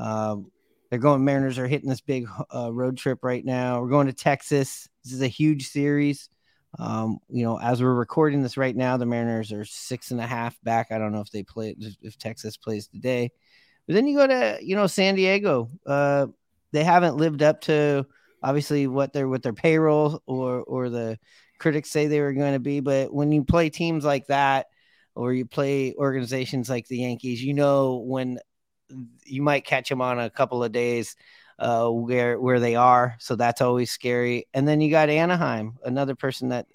Um, they're going. Mariners are hitting this big uh, road trip right now. We're going to Texas. This is a huge series. Um, you know, as we're recording this right now, the Mariners are six and a half back. I don't know if they play if Texas plays today, but then you go to you know San Diego. Uh, they haven't lived up to obviously what they're with their payroll or or the critics say they were going to be. But when you play teams like that, or you play organizations like the Yankees, you know when you might catch them on a couple of days uh, where where they are. So that's always scary. And then you got Anaheim, another person that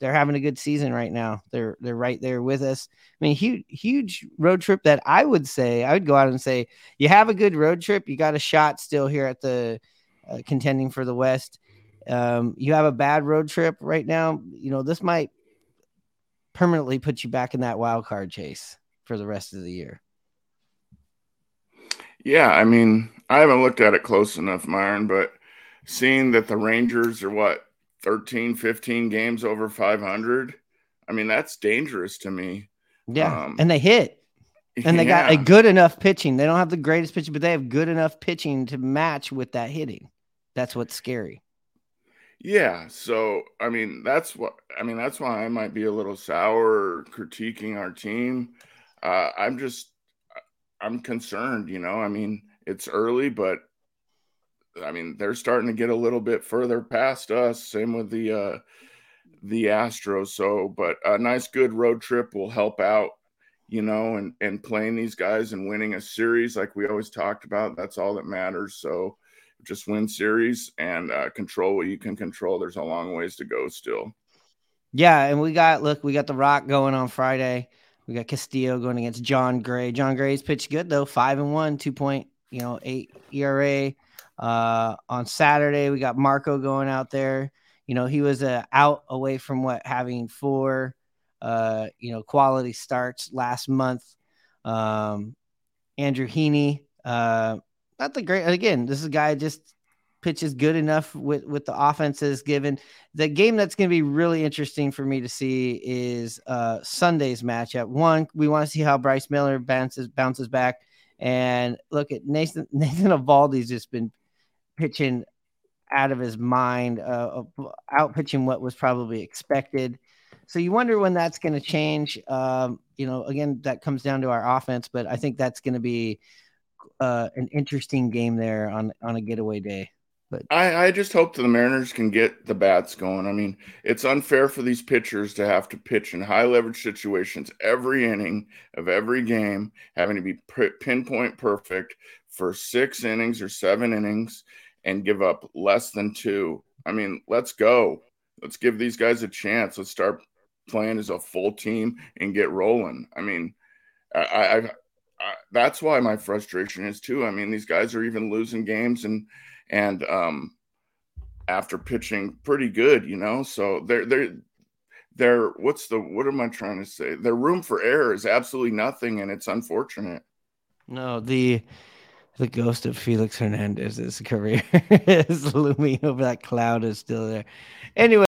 they're having a good season right now. They're they're right there with us. I mean, huge huge road trip that I would say I would go out and say you have a good road trip. You got a shot still here at the uh, contending for the West. Um, you have a bad road trip right now. You know this might permanently put you back in that wild card chase for the rest of the year. Yeah, I mean, I haven't looked at it close enough, Myron, but seeing that the Rangers are what 13, 15 games over 500, I mean, that's dangerous to me. Yeah. Um, and they hit. And they yeah. got a good enough pitching. They don't have the greatest pitching, but they have good enough pitching to match with that hitting. That's what's scary. Yeah. So, I mean, that's what, I mean, that's why I might be a little sour critiquing our team. Uh, I'm just, I'm concerned, you know. I mean, it's early, but I mean, they're starting to get a little bit further past us. Same with the uh the Astros. So, but a nice good road trip will help out, you know, and and playing these guys and winning a series like we always talked about. That's all that matters. So, just win series and uh, control what you can control. There's a long ways to go still. Yeah, and we got look, we got the Rock going on Friday. We got Castillo going against Jon Gray. Jon Gray's pitched good though, five and one, two point, you know, eight ERA. Uh, on Saturday, we got Marco going out there. You know, he was uh, out away from what having four, uh, you know, quality starts last month. Um, Andrew Heaney, uh, not the great. Again, this is a guy just pitches good enough with with the offenses given. The game that's going to be really interesting for me to see is uh, Sunday's matchup. One, we want to see how Bryce Miller bounces bounces back, and look at Nathan Nathan Eovaldi's just been pitching out of his mind, uh, out pitching what was probably expected. So you wonder when that's going to change. Um, you know, again, that comes down to our offense, but I think that's going to be uh, an interesting game there on on a getaway day. But I, I just hope that the Mariners can get the bats going. I mean, it's unfair for these pitchers to have to pitch in high leverage situations every inning of every game, having to be pinpoint perfect for six innings or seven innings and give up less than two. I mean, let's go. Let's give these guys a chance. Let's start playing as a full team and get rolling. I mean, I, I, That's why my frustration is too. I mean, these guys are even losing games and and um, after pitching pretty good, you know. So they're they're they're what's the what am I trying to say? Their room for error is absolutely nothing, and it's unfortunate. No, the the ghost of Felix Hernandez's career is looming over that cloud is still there. Anyway.